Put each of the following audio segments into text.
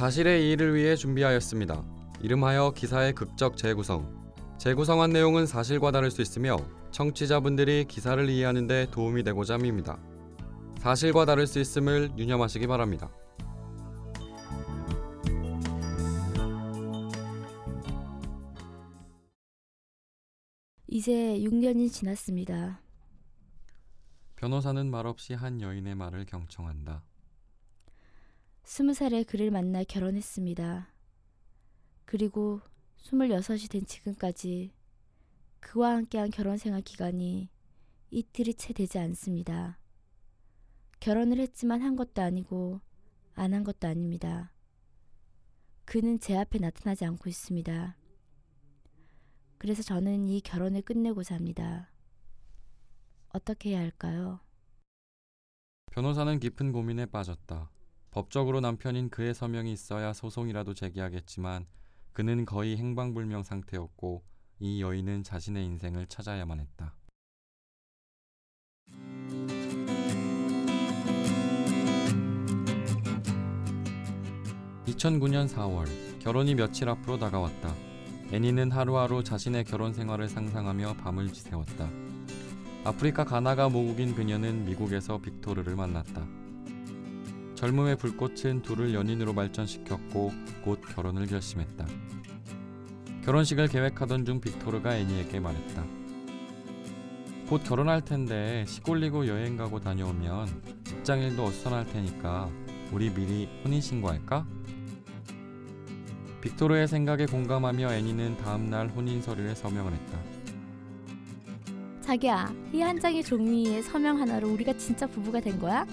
사실의 이의를 위해 준비하였습니다. 이름하여 기사의 극적 재구성. 재구성한 내용은 사실과 다를 수 있으며 청취자분들이 기사를 이해하는 데 도움이 되고자 합니다. 사실과 다를 수 있음을 유념하시기 바랍니다. 이제 6년이 지났습니다. 변호사는 말없이 한 여인의 말을 경청한다. 스무 살에 그를 만나 결혼했습니다. 그리고 스물여섯이 된 지금까지 그와 함께한 결혼 생활 기간이 이틀이 채 되지 않습니다. 결혼을 했지만 한 것도 아니고 안 한 것도 아닙니다. 그는 제 앞에 나타나지 않고 있습니다. 그래서 저는 이 결혼을 끝내고자 합니다. 어떻게 해야 할까요? 변호사는 깊은 고민에 빠졌다. 법적으로 남편인 그의 서명이 있어야 소송이라도 제기하겠지만 그는 거의 행방불명 상태였고 이 여인은 자신의 인생을 찾아야만 했다. (2009년 4월) 결혼이 며칠 앞으로 다가왔다. 애니는 하루하루 자신의 결혼 생활을 상상하며 밤을 지새웠다. 아프리카 가나가 모국인 그녀는 미국에서 빅토르를 만났다. 젊음의 불꽃은 둘을 연인으로 발전시켰고 곧 결혼을 결심했다. 결혼식을 계획하던 중 빅토르가 애니에게 말했다. 곧 결혼할 텐데 시골리고 여행 가고 다녀오면 직장 일도 어수선할 테니까 우리 미리 혼인 신고할까? 빅토르의 생각에 공감하며 애니는 다음 날 혼인 서류에 서명을 했다. 자기야, 이 한 장의 종이에 서명 하나로 우리가 진짜 부부가 된 거야?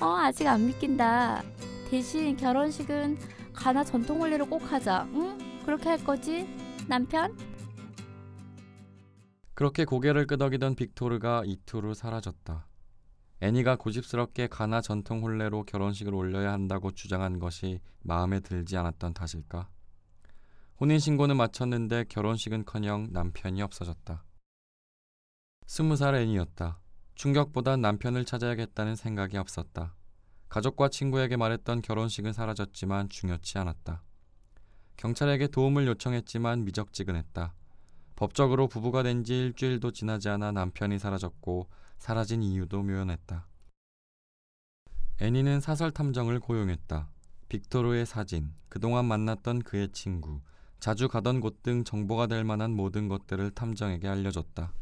어, 아직 안 믿긴다. 대신 결혼식은 가나 전통 혼례로 꼭 하자. 응? 그렇게 할 거지? 남편? 그렇게 고개를 끄덕이던 빅토르가 이틀 후 사라졌다. 애니가 고집스럽게 가나 전통 혼례로 결혼식을 올려야 한다고 주장한 것이 마음에 들지 않았던 탓일까? 혼인 신고는 마쳤는데 결혼식은커녕 남편이 없어졌다. 스무 살 애니였다. 충격보단 남편을 찾아야겠다는 생각이 앞섰다. 가족과 친구에게 말했던 결혼식은 사라졌지만 중요치 않았다. 경찰에게 도움을 요청했지만 미적지근했다. 법적으로 부부가 된 지 일주일도 지나지 않아 남편이 사라졌고 사라진 이유도 묘연했다. 애니는 사설 탐정을 고용했다. 빅토르의 사진, 그동안 만났던 그의 친구, 자주 가던 곳 등 정보가 될 만한 모든 것들을 탐정에게 알려줬다.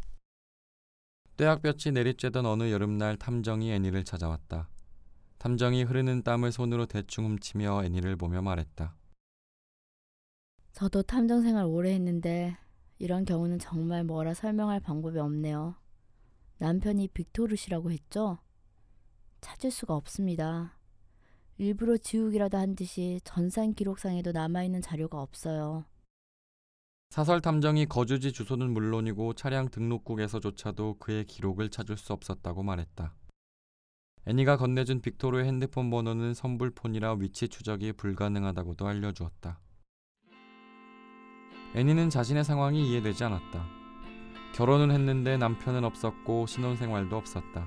떼약볕이 내리쬐던 어느 여름날 탐정이 애니를 찾아왔다. 탐정이 흐르는 땀을 손으로 대충 훔치며 애니를 보며 말했다. 저도 탐정 생활 오래 했는데 이런 경우는 정말 뭐라 설명할 방법이 없네요. 남편이 빅토르 씨라고 했죠? 찾을 수가 없습니다. 일부러 지우기라도 한 듯이 전산 기록상에도 남아있는 자료가 없어요. 사설 탐정이 거주지 주소는 물론이고 차량 등록국에서조차도 그의 기록을 찾을 수 없었다고 말했다. 애니가 건네준 빅토르의 핸드폰 번호는 선불폰이라 위치 추적이 불가능하다고도 알려주었다. 애니는 자신의 상황이 이해되지 않았다. 결혼은 했는데 남편은 없었고 신혼생활도 없었다.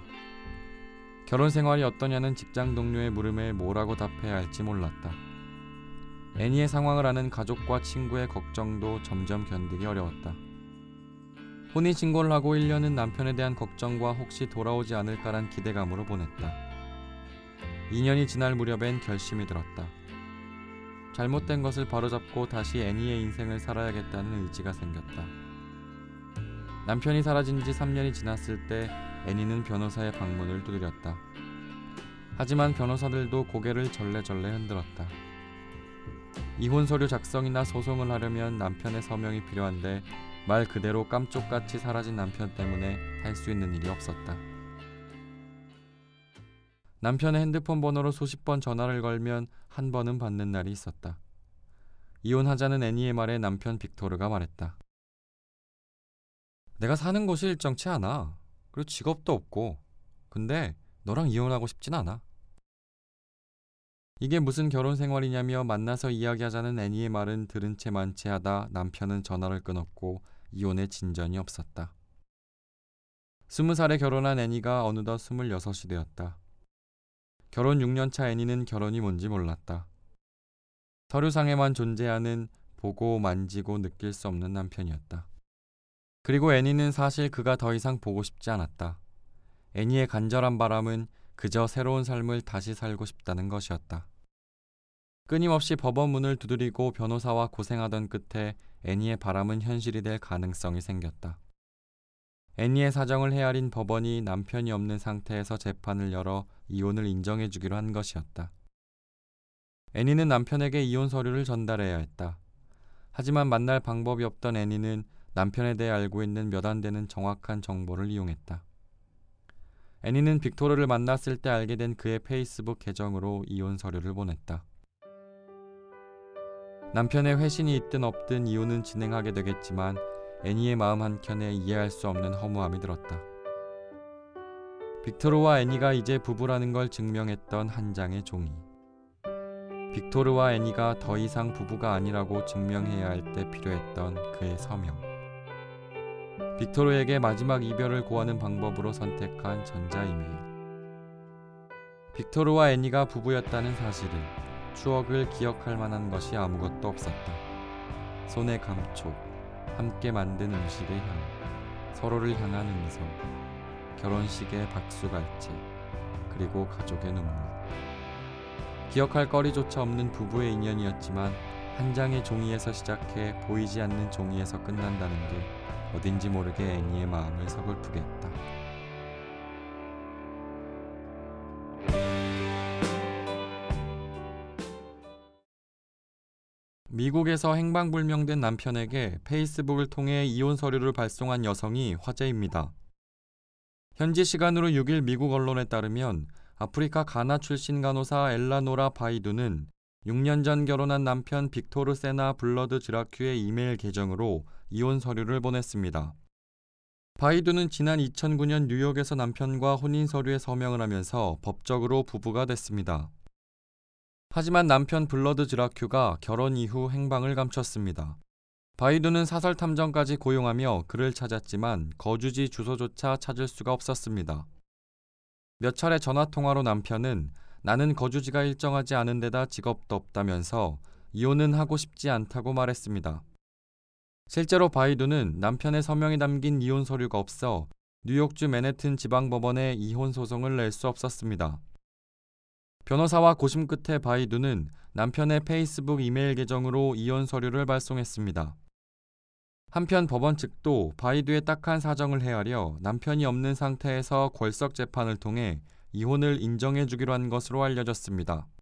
결혼 생활이 어떠냐는 직장 동료의 물음에 뭐라고 답해야 할지 몰랐다. 애니의 상황을 아는 가족과 친구의 걱정도 점점 견디기 어려웠다. 혼인 신고를 하고 1년은 남편에 대한 걱정과 혹시 돌아오지 않을까란 기대감으로 보냈다. 2년이 지날 무렵엔 결심이 들었다. 잘못된 것을 바로잡고 다시 애니의 인생을 살아야겠다는 의지가 생겼다. 남편이 사라진 지 3년이 지났을 때 애니는 변호사의 방문을 두드렸다. 하지만 변호사들도 고개를 절레절레 흔들었다. 이혼 서류 작성이나 소송을 하려면 남편의 서명이 필요한데 말 그대로 깜쪽같이 사라진 남편 때문에 할 수 있는 일이 없었다. 남편의 핸드폰 번호로 수십 번 전화를 걸면 한 번은 받는 날이 있었다. 이혼하자는 애니의 말에 남편 빅토르가 말했다. 내가 사는 곳이 일정치 않아. 그리고 직업도 없고. 근데 너랑 이혼하고 싶진 않아. 이게 무슨 결혼 생활이냐며 만나서 이야기하자는 애니의 말은 들은 채 만체하다 남편은 전화를 끊었고 이혼의 진전이 없었다. 스무 살에 결혼한 애니가 어느덧 스물여섯이 되었다. 결혼 6년차 애니는 결혼이 뭔지 몰랐다. 서류상에만 존재하는 보고 만지고 느낄 수 없는 남편이었다. 그리고 애니는 사실 그가 더 이상 보고 싶지 않았다. 애니의 간절한 바람은 그저 새로운 삶을 다시 살고 싶다는 것이었다. 끊임없이 법원 문을 두드리고 변호사와 고생하던 끝에 애니의 바람은 현실이 될 가능성이 생겼다. 애니의 사정을 헤아린 법원이 남편이 없는 상태에서 재판을 열어 이혼을 인정해 주기로 한 것이었다. 애니는 남편에게 이혼 서류를 전달해야 했다. 하지만 만날 방법이 없던 애니는 남편에 대해 알고 있는 몇 안 되는 정확한 정보를 이용했다. 애니는 빅토르를 만났을 때 알게 된 그의 페이스북 계정으로 이혼 서류를 보냈다. 남편의 회신이 있든 없든 이혼은 진행하게 되겠지만 애니의 마음 한켠에 이해할 수 없는 허무함이 들었다. 빅토르와 애니가 이제 부부라는 걸 증명했던 한 장의 종이. 빅토르와 애니가 더 이상 부부가 아니라고 증명해야 할 때 필요했던 그의 서명. 빅토르에게 마지막 이별을 고하는 방법으로 선택한 전자 이메일. 빅토르와 애니가 부부였다는 사실을 추억을 기억할 만한 것이 아무것도 없었다. 손의 감촉, 함께 만든 음식의 향, 서로를 향한 음성, 결혼식의 박수갈채, 그리고 가족의 눈물. 기억할 거리조차 없는 부부의 인연이었지만 한 장의 종이에서 시작해 보이지 않는 종이에서 끝난다는 게 어딘지 모르게 애니의 마음을 서글프게 했다. 미국에서 행방불명된 남편에게 페이스북을 통해 이혼 서류를 발송한 여성이 화제입니다. 현지 시간으로 6일 미국 언론에 따르면 아프리카 가나 출신 간호사 엘라노라 바이두는 6년 전 결혼한 남편 빅토르 세나 블러드 드라큐의 이메일 계정으로 이혼 서류를 보냈습니다. 바이두는 지난 2009년 뉴욕에서 남편과 혼인 서류에 서명을 하면서 법적으로 부부가 됐습니다. 하지만 남편 블러드 드라큐가 결혼 이후 행방을 감췄습니다. 바이두는 사설 탐정까지 고용하며 그를 찾았지만 거주지 주소조차 찾을 수가 없었습니다. 몇 차례 전화 통화로 남편은 나는 거주지가 일정하지 않은 데다 직업도 없다면서 이혼은 하고 싶지 않다고 말했습니다. 실제로 바이두는 남편의 서명이 담긴 이혼 서류가 없어 뉴욕주 맨해튼 지방법원에 이혼 소송을 낼 수 없었습니다. 변호사와 고심 끝에 바이두는 남편의 페이스북 이메일 계정으로 이혼 서류를 발송했습니다. 한편 법원 측도 바이두의 딱한 사정을 헤아려 남편이 없는 상태에서 궐석 재판을 통해 이혼을 인정해 주기로 한 것으로 알려졌습니다.